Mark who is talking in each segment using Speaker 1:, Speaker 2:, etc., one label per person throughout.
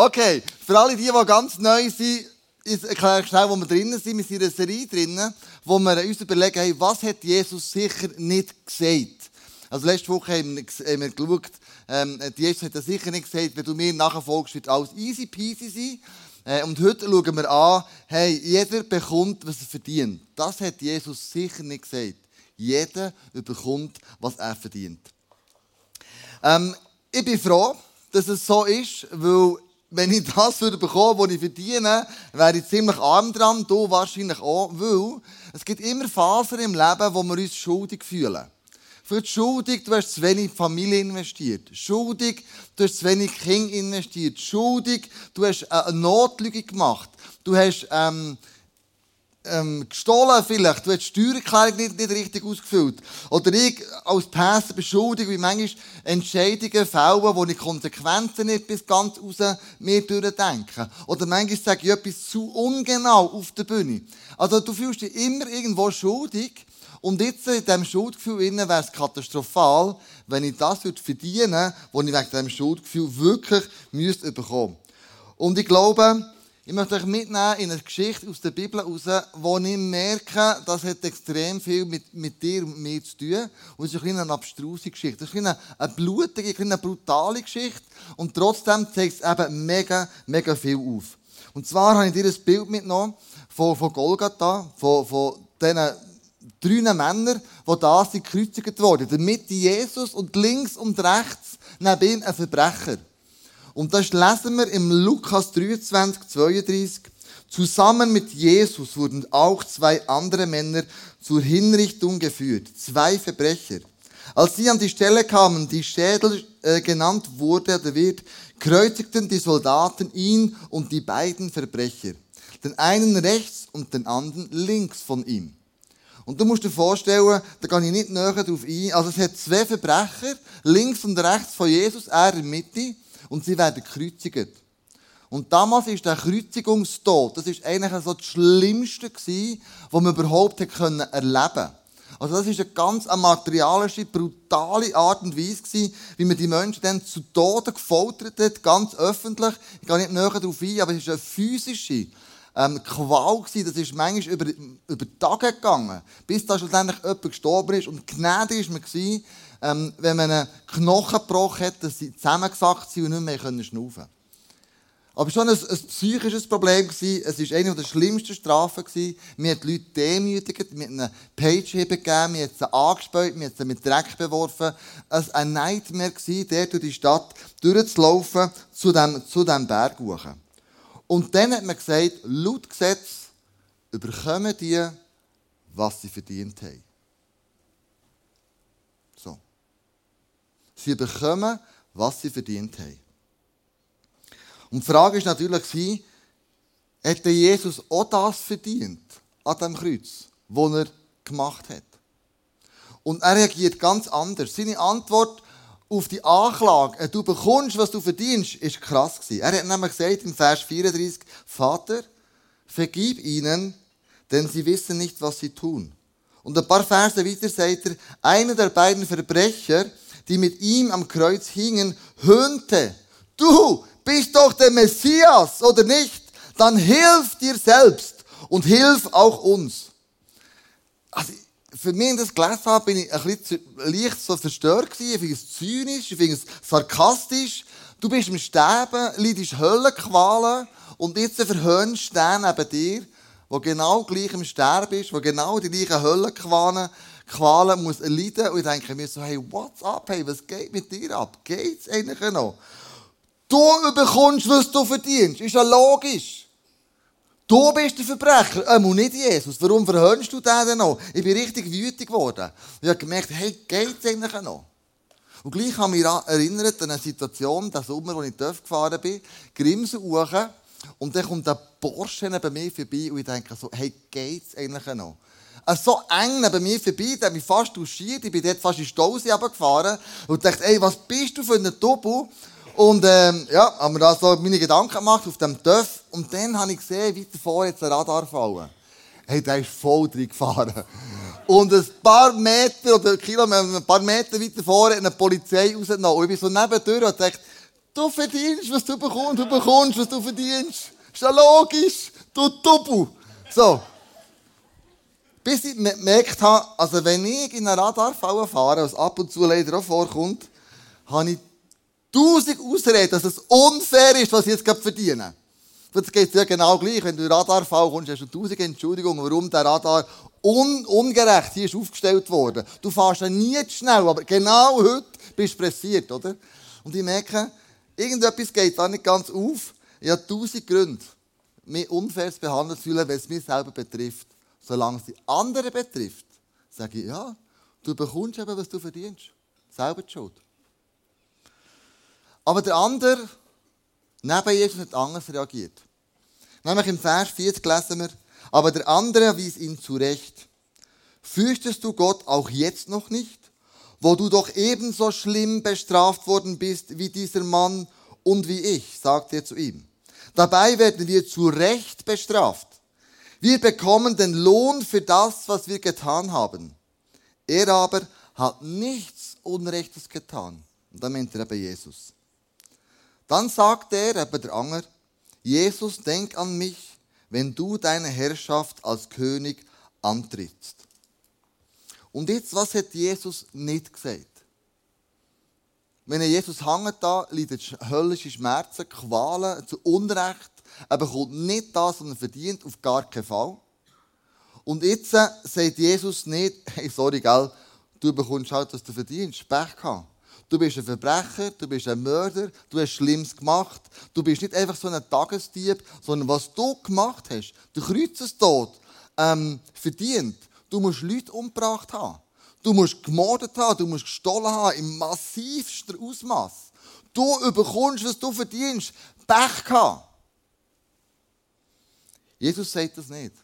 Speaker 1: Okay, für alle die, die ganz neu sind, ich erkläre schnell, wo wir drinnen sind. Wir sind in einer Serie drinnen, wo wir uns überlegen, hey, was hat Jesus sicher nicht gesagt? Also letzte Woche haben wir, geschaut, ähm, Jesus hat sicher nicht gesagt, wenn du mir nachfolgst, wird alles easy peasy sein. Äh, und heute schauen wir an, hey, jeder bekommt, was er verdient. Das hat Jesus sicher nicht gesagt. Jeder bekommt, was er verdient. Ähm, ich bin froh, dass es so ist, weil wenn ich das würde bekommen, was ich verdiene, wäre ich ziemlich arm dran, du wahrscheinlich auch, weil es gibt immer Phasen im Leben, wo wir uns schuldig fühlen. Für die schuldig, du hast zu wenig Familie investiert. Schuldig, du hast zu wenig Kinder investiert. Schuldig, du hast eine Notlüge gemacht. Du hast ähm, ähm, gestohlen vielleicht, du hast die Steuererklärung nicht, nicht richtig ausgefüllt. Oder ich als Pässe beschuldige, wie manchmal Entscheidungen fällen, wo ich Konsequenzen nicht bis ganz raus mir durchdenke. Oder manchmal sage ich etwas zu ungenau auf der Bühne. Also du fühlst dich immer irgendwo schuldig. Und jetzt in diesem Schuldgefühl wäre es katastrophal, wenn ich das verdienen würde, was ich wegen diesem Schuldgefühl wirklich müsste bekommen. Und ich glaube, ich möchte euch mitnehmen in eine Geschichte aus der Bibel heraus, wo ich merke, das hat extrem viel mit, mit dir und mir zu tun. Und es ist eine, abstruse Geschichte. Es ist eine, eine blutige, eine brutale Geschichte. Und trotzdem zeigt es eben mega, mega viel auf. Und zwar habe ich dir ein Bild mitgenommen von, von Golgatha, von, von diesen drei Männern, die da sind gekreuzigt worden. In der Mitte Jesus und links und rechts neben ihm ein Verbrecher. Und das lesen wir im Lukas 23, 32. Zusammen mit Jesus wurden auch zwei andere Männer zur Hinrichtung geführt. Zwei Verbrecher. Als sie an die Stelle kamen, die Schädel äh, genannt wurde oder wird, kreuzigten die Soldaten ihn und die beiden Verbrecher. Den einen rechts und den anderen links von ihm. Und du musst dir vorstellen, da gehe ich nicht näher darauf ein. Also es hat zwei Verbrecher, links und rechts von Jesus, er in der Mitte und sie werden gekreuzigt. Und damals ist der Kreuzigungstod, das ist eigentlich so das Schlimmste gewesen, was man überhaupt erleben konnte. Also das ist eine ganz materialische, brutale Art und Weise gewesen, wie man die Menschen dann zu Tode gefoltert hat, ganz öffentlich. Ich gehe nicht näher darauf ein, aber es ist eine physische ähm, Qual gewesen. Das ist manchmal über, über Tage gegangen, bis da schlussendlich jemand gestorben ist. Und gnädig war man gewesen, ähm, wenn man einen Knochen gebrochen hat, dass sie zusammengesackt sind und nicht mehr können schnaufen aber schon ein, ein psychisches Problem gewesen. Es war eine der schlimmsten Strafen gewesen. Wir haben die Leute demütigt, haben einen Pageheben gegeben, wir haben sie angespäut, wir haben sie mit Dreck beworfen. Es war ein Nightmare gewesen, der durch die Stadt durchzulaufen, zu dem, zu dem Berg hoch. Und dann hat man gesagt, laut Gesetz überkommen die, was sie verdient haben. Sie bekommen, was sie verdient haben. Und die Frage ist natürlich, hätte Jesus auch das verdient an dem Kreuz, das er gemacht hat? Und er reagiert ganz anders. Seine Antwort auf die Anklage, äh, du bekommst, was du verdienst, ist krass gewesen. Er hat nämlich gesagt im Vers 34, Vater, vergib ihnen, denn sie wissen nicht, was sie tun. Und ein paar Verse weiter sagt er, einer der beiden Verbrecher, die mit ihm am Kreuz hingen, höhnte, du bist doch der Messias, oder nicht? Dann hilf dir selbst und hilf auch uns. Also, für mich, das gelesen habe, bin ich ein bisschen leicht so verstört gewesen. Ich finde es zynisch, ich finde es sarkastisch. Du bist im Sterben, leidest Höllenqualen und jetzt verhöhnst du den neben dir, der genau gleich im Sterben ist, der genau die gleichen Höllenqualen Qualen muss erleiden. Und ich denke mir so, hey, what's up, hey, was geht mit dir ab? Geht's eigentlich noch? Du bekommst, was du verdienst. Ist ja logisch. Du bist der Verbrecher, ähm, nicht Jesus. Warum verhöhnst du den denn noch? Ich bin richtig wütig geworden. Ich habe gemerkt, hey, geht's eigentlich noch? Und gleich habe ich mich erinnert an eine Situation, den Sommer, als ich Dörf gefahren bin, Grimsen hoch, und dann kommt der Porsche bei mir vorbei und ich denke so, hey, geht's eigentlich noch? So eng neben mir vorbei, der hat mich fast duschiert. Ich bin dort fast in Stausee gefahren und dachte, ey, was bist du für ein Tobu? Und ähm, ja, haben mir da so meine Gedanken gemacht auf dem Töff. Und dann habe ich gesehen, weiter vor jetzt ein Radar fallen. Hey, der ist voll drin gefahren. Und ein paar Meter oder Kilometer, ein paar Meter weiter vorne eine Polizei rausgenommen. Und ich bin so nebendurch und dachte, Du verdienst, was du bekommst. Du bekommst, was du verdienst. Ist ja logisch. Du Double. So. Bis ich gemerkt habe, also wenn ich in eine Radarfalle fahre, was ab und zu leider auch vorkommt, habe ich tausend Ausreden, dass es unfair ist, was ich jetzt gerade verdiene. Das geht ja genau gleich. Wenn du in Radarfall kommst, hast du tausend Entschuldigungen, warum der Radar un ungerecht hier ist aufgestellt worden. Du fährst ja nie zu schnell, aber genau heute bist du pressiert, oder? Und ich merke, irgendetwas geht da nicht ganz auf. Ich habe tausend Gründe, mich unfair zu behandeln wenn es mich selber betrifft. Solange es die anderen betrifft, sage ich, ja, du bekommst eben, was du verdienst. Selber die Schuld. Aber der andere, neben Jesus, hat anders reagiert. Nämlich im Vers 40 lesen wir, aber der andere wies ihn zurecht. Fürchtest du Gott auch jetzt noch nicht, wo du doch ebenso schlimm bestraft worden bist wie dieser Mann und wie ich, sagte er zu ihm. Dabei werden wir zu Recht bestraft. Wir bekommen den Lohn für das, was wir getan haben. Er aber hat nichts Unrechtes getan. Und dann meint er eben Jesus. Dann sagt er, eben der Anger, Jesus, denk an mich, wenn du deine Herrschaft als König antrittst. Und jetzt, was hat Jesus nicht gesagt? Wenn Jesus hängt da, leidet höllische Schmerzen, Qualen, zu Unrecht. Er bekommt nicht das, was er verdient, auf gar keinen Fall. Und jetzt äh, sagt Jesus nicht, hey, sorry, gell, du bekommst halt, was du verdienst. Pech gehabt. Du bist ein Verbrecher, du bist ein Mörder, du hast Schlimmes gemacht. Du bist nicht einfach so ein Tagesdieb, sondern was du gemacht hast, der Kreuzestod, ähm, verdient. Du musst Leute umgebracht haben. Du musst gemordet haben, du musst gestohlen haben, im massivsten Ausmaß. Du überkommst, was du verdienst. Pech gehabt. Jesus sagt das nicht.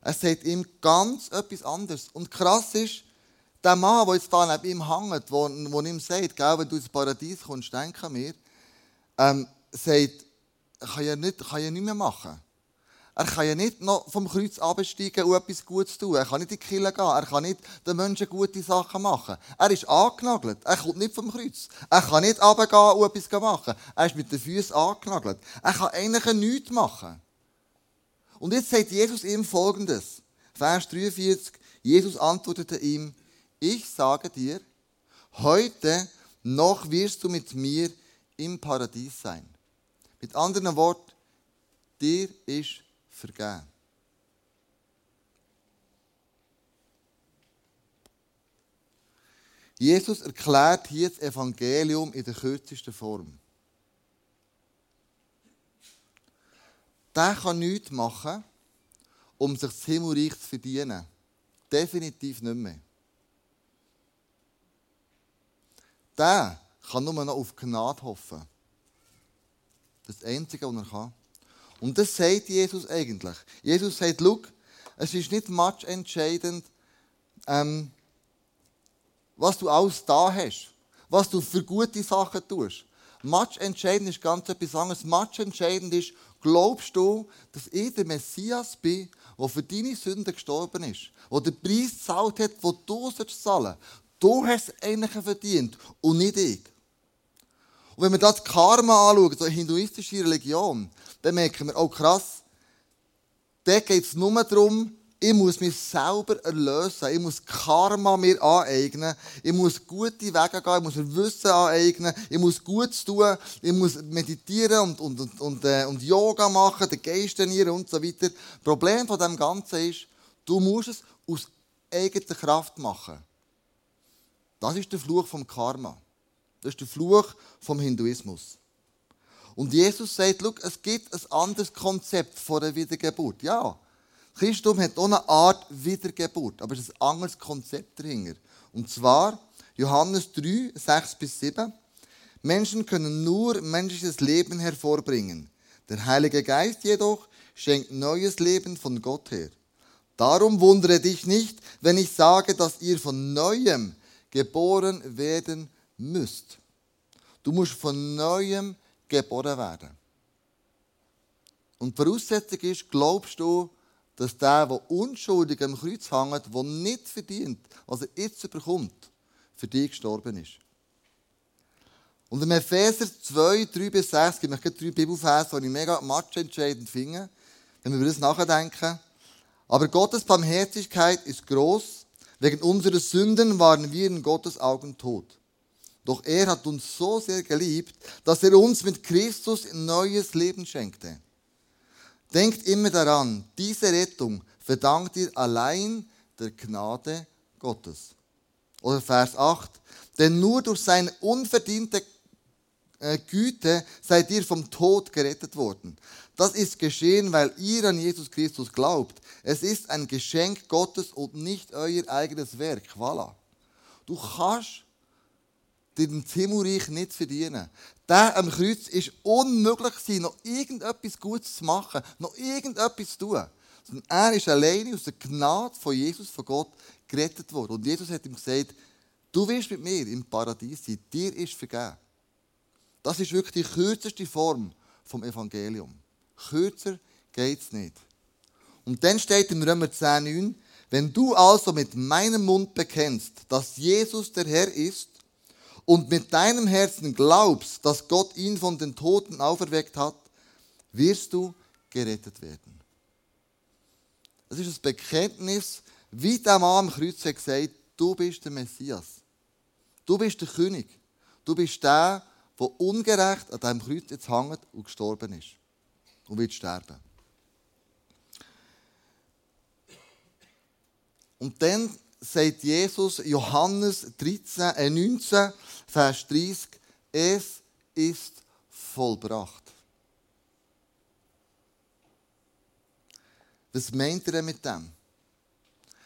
Speaker 1: Er sagt ihm ganz etwas anderes. Und krass ist, der Mann, der jetzt da neben ihm hängt, wo, wo ihm sagt, wenn du ins Paradies kommst, denk an mir, ähm, sagt, kann ja, nicht, kann ja nicht mehr machen. Er kann ja nicht noch vom Kreuz absteigen und etwas Gutes tun. Er kann nicht in die Kirche gehen. Er kann nicht den Menschen gute Sachen machen. Er ist angenagelt. Er kommt nicht vom Kreuz. Er kann nicht runtergehen und etwas machen. Er ist mit den Füßen angenagelt. Er kann eigentlich nichts machen. Und jetzt sagt Jesus ihm folgendes. Vers 43. Jesus antwortete ihm, ich sage dir, heute noch wirst du mit mir im Paradies sein. Mit anderen Worten, dir ist vergeben. Jesus erklärt hier das Evangelium in der kürzesten Form. Der kann nichts machen, um sich das Himmelreich zu verdienen. Definitiv nicht mehr. Der kann nur noch auf Gnade hoffen. Das ist das Einzige, was er kann. Und das sagt Jesus eigentlich. Jesus sagt, schau, es ist nicht entscheidend, ähm, was du alles da hast, was du für gute Sachen tust. entscheidend ist ganz etwas anderes. entscheidend ist, glaubst du, dass ich der Messias bin, der für deine Sünden gestorben ist, der den Preis gezahlt hat, den du zahlen sollst. Du hast es eigentlich verdient und nicht ich. Und wenn wir das Karma anschauen, so eine hinduistische Religion, dann merken wir, oh krass, da geht es nur darum, ich muss mich selber erlösen. Ich muss Karma mir aneignen. Ich muss gute Wege gehen. Ich muss mir Wissen aneignen. Ich muss Gutes tun. Ich muss meditieren und, und, und, und, äh, und Yoga machen, den Geist trainieren und so weiter. Das Problem von dem Ganzen ist, du musst es aus eigener Kraft machen. Das ist der Fluch vom Karma. Das ist der Fluch vom Hinduismus. Und Jesus sagt, es gibt ein anderes Konzept von der Wiedergeburt. Ja, Christum hat auch eine Art Wiedergeburt, aber es ist ein anderes Konzept dahinter. Und zwar Johannes 3, 6 bis 7. Menschen können nur menschliches Leben hervorbringen. Der Heilige Geist jedoch schenkt neues Leben von Gott her. Darum wundere dich nicht, wenn ich sage, dass ihr von neuem geboren werden müsst. Du musst von neuem geboren werden. Und die Voraussetzung ist, glaubst du, dass der, der unschuldig am Kreuz hängt, der nicht verdient, was er jetzt bekommt, für dich gestorben ist. Und im Epheser 2, 3 bis 6 gibt es drei Bibelverse, die ich mega matchentscheidend finde, wenn wir über das nachdenken. Aber Gottes Barmherzigkeit ist groß. Wegen unserer Sünden waren wir in Gottes Augen tot. Doch er hat uns so sehr geliebt, dass er uns mit Christus ein neues Leben schenkte. Denkt immer daran, diese Rettung verdankt ihr allein der Gnade Gottes. Oder Vers 8. Denn nur durch seine unverdiente äh, Güte seid ihr vom Tod gerettet worden. Das ist geschehen, weil ihr an Jesus Christus glaubt. Es ist ein Geschenk Gottes und nicht euer eigenes Werk. Voilà. Du kannst den Himmelreich nicht verdienen. Der am Kreuz ist unmöglich gewesen, noch irgendetwas Gutes zu machen, noch irgendetwas zu tun. Er ist alleine aus der Gnade von Jesus, von Gott, gerettet worden. Und Jesus hat ihm gesagt, du wirst mit mir im Paradies sein, dir ist vergeben. Das ist wirklich die kürzeste Form vom Evangelium. Kürzer geht es nicht. Und dann steht im Römer 10,9, wenn du also mit meinem Mund bekennst, dass Jesus der Herr ist und mit deinem Herzen glaubst, dass Gott ihn von den Toten auferweckt hat, wirst du gerettet werden. Das ist das Bekenntnis, wie der Mann am Kreuz hat gesagt, du bist der Messias. Du bist der König. Du bist der, der ungerecht an diesem Kreuz jetzt hängt und gestorben ist. Und wird sterben. Und dann sagt Jesus, Johannes 13, äh 19, Vers 30, es ist vollbracht. Was meint er mit dem?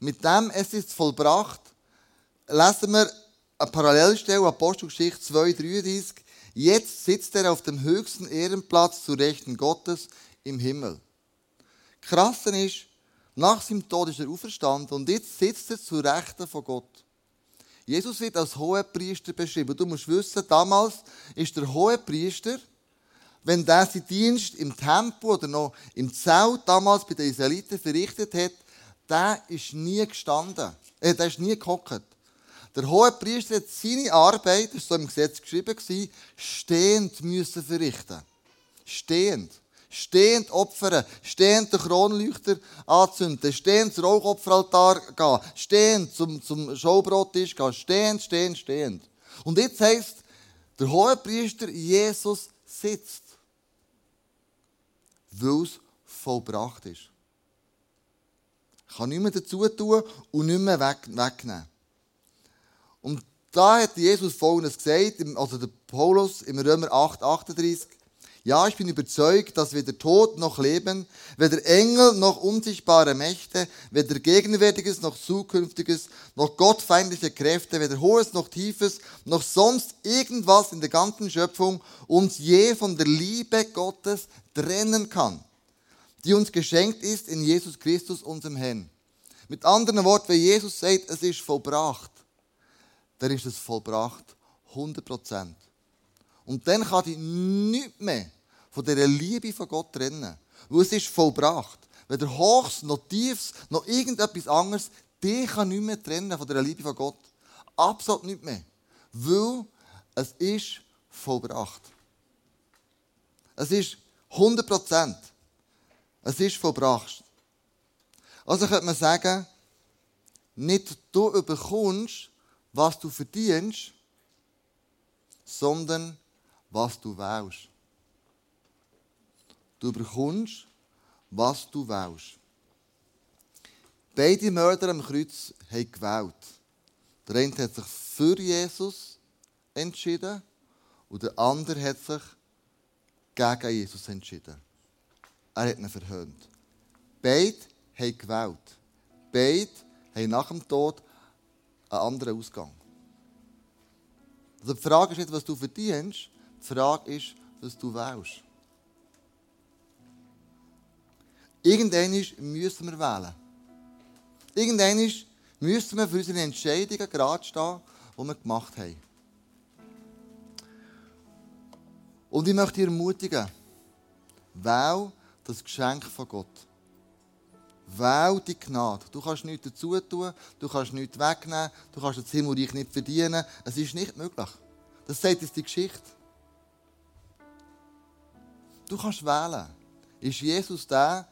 Speaker 1: Mit dem, es ist vollbracht, lesen wir eine Parallelstelle, Apostelgeschichte 2, 33. Jetzt sitzt er auf dem höchsten Ehrenplatz zu Rechten Gottes im Himmel. Krass ist, nach seinem Tod ist er auferstanden und jetzt sitzt er zu Rechten von Gott. Jesus wird als Hohepriester beschrieben. Du musst wissen, damals ist der Hohepriester, wenn der seinen Dienst im Tempel oder noch im Zelt damals bei den Israeliten verrichtet hat, der ist nie gestanden. Äh, der ist nie gehockt. Der Hohepriester hat seine Arbeit, das war so im Gesetz geschrieben, stehend müssen verrichten. Stehend. Stehend opfern, stehend den Kronleuchter anzünden, stehend zum Rauchopferaltar gehen, stehend zum, zum Schaubrottisch gehen, stehend, stehend, stehend. Und jetzt heisst, der Hohepriester Jesus sitzt, weil es vollbracht ist. Ich kann nichts mehr dazu tun und nicht mehr weg, wegnehmen. Und da hat Jesus Folgendes gesagt, also der Paulus im Römer 8, 38. Ja, ich bin überzeugt, dass weder Tod noch Leben, weder Engel noch unsichtbare Mächte, weder Gegenwärtiges noch Zukünftiges, noch gottfeindliche Kräfte, weder Hohes noch Tiefes, noch sonst irgendwas in der ganzen Schöpfung uns je von der Liebe Gottes trennen kann, die uns geschenkt ist in Jesus Christus, unserem Herrn. Mit anderen Worten, wenn Jesus sagt, es ist vollbracht, dann ist es vollbracht. 100 Prozent. Und dann kann dich nichts mehr von dieser Liebe von Gott trennen. Weil es ist vollbracht. Weder Hochs noch Tiefs noch irgendetwas anderes, die kann nicht mehr trennen von der Liebe von Gott. Absolut nicht mehr. Weil es ist vollbracht. Es ist 100 Prozent. Es ist vollbracht. Also könnte man sagen, nicht du überkommst, was du verdienst, sondern was du wählst. Du bekommst, was du wählst. Beide Mörder am Kreuz haben gewählt. Der eine hat sich für Jesus entschieden und der andere hat sich gegen Jesus entschieden. Er hat ihn verhöhnt. Beide haben gewählt. Beide haben nach dem Tod einen anderen Ausgang. Also die Frage ist nicht, was du verdienst, die Frage ist, was du wählst. Irgendwann müssen wir wählen. Irgendwann müssen wir für unsere Entscheidungen gerade stehen, die wir gemacht haben. Und ich möchte dich ermutigen, wähl das Geschenk von Gott. Wähl die Gnade. Du kannst nichts dazu tun, du kannst nichts wegnehmen, du kannst das Himmelreich nicht verdienen. Es ist nicht möglich. Das sagt uns die Geschichte. Du kannst wählen. Ist Jesus der,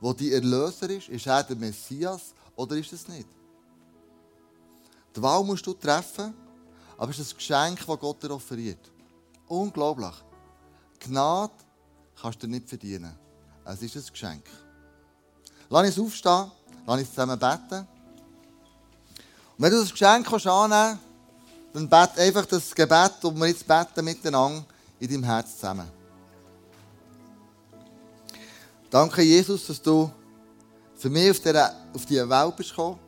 Speaker 1: der die Erlöser ist? Ist er der Messias oder ist es nicht? Die Wahl musst du treffen, aber es ist ein Geschenk, das Gott dir offeriert. Unglaublich. Gnade kannst du nicht verdienen. Es ist ein Geschenk. Lass uns aufstehen, lass uns zusammen beten. Und wenn du das Geschenk annehmen dann bete einfach das Gebet, das wir jetzt beten miteinander in deinem Herz zusammen. Danke, Jesus, dass du für mich auf, dieser, auf diese Welt bist gekommen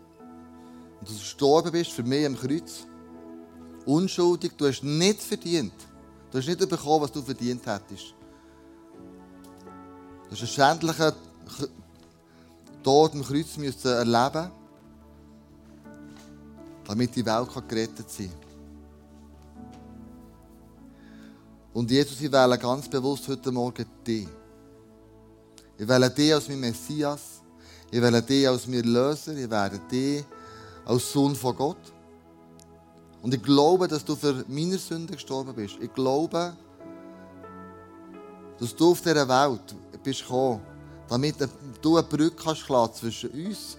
Speaker 1: und dass du gestorben bist für mich am Kreuz. Unschuldig, du hast nicht verdient. Du hast nicht bekommen, was du verdient hättest. Du hast einen schändlichen Tod am Kreuz müssen erleben damit die Welt gerettet sein kann. Und Jesus, ich wähle ganz bewusst heute Morgen dich. Ich wähle dich als mein Messias. Ich wähle dich als mein Löser. Ich wähle dich als Sohn von Gott. Und ich glaube, dass du für meine Sünden gestorben bist. Ich glaube, dass du auf dieser Welt bist gekommen, damit du eine Brücke kannst zwischen uns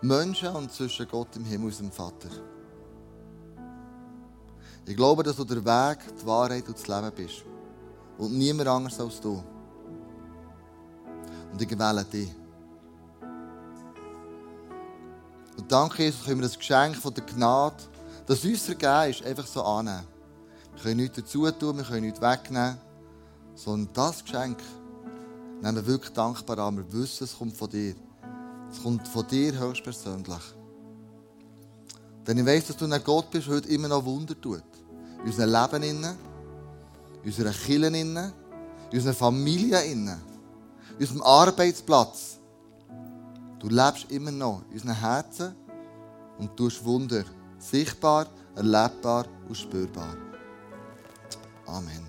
Speaker 1: Menschen und zwischen Gott im Himmel, unserem Vater. Ich glaube, dass du der Weg, die Wahrheit und das Leben bist. Und niemand anders als du. Und ich wähle dich. Und danke, Jesus, können wir das Geschenk von der Gnade, das uns vergeben ist, einfach so annehmen. Wir können nichts dazu tun, wir können nichts wegnehmen. Sondern das Geschenk nehmen wir wirklich dankbar an. Wir wissen, es kommt von dir. Es kommt von dir höchstpersönlich. Denn ich weiß, dass du ein Gott bist, der heute immer noch Wunder tut. In unserem Leben, in unserer Kirche, in unserer Familie, in unserem Arbeitsplatz. Du lebst immer noch in unseren Herzen und tust Wunder. Sichtbar, erlebbar und spürbar. Amen.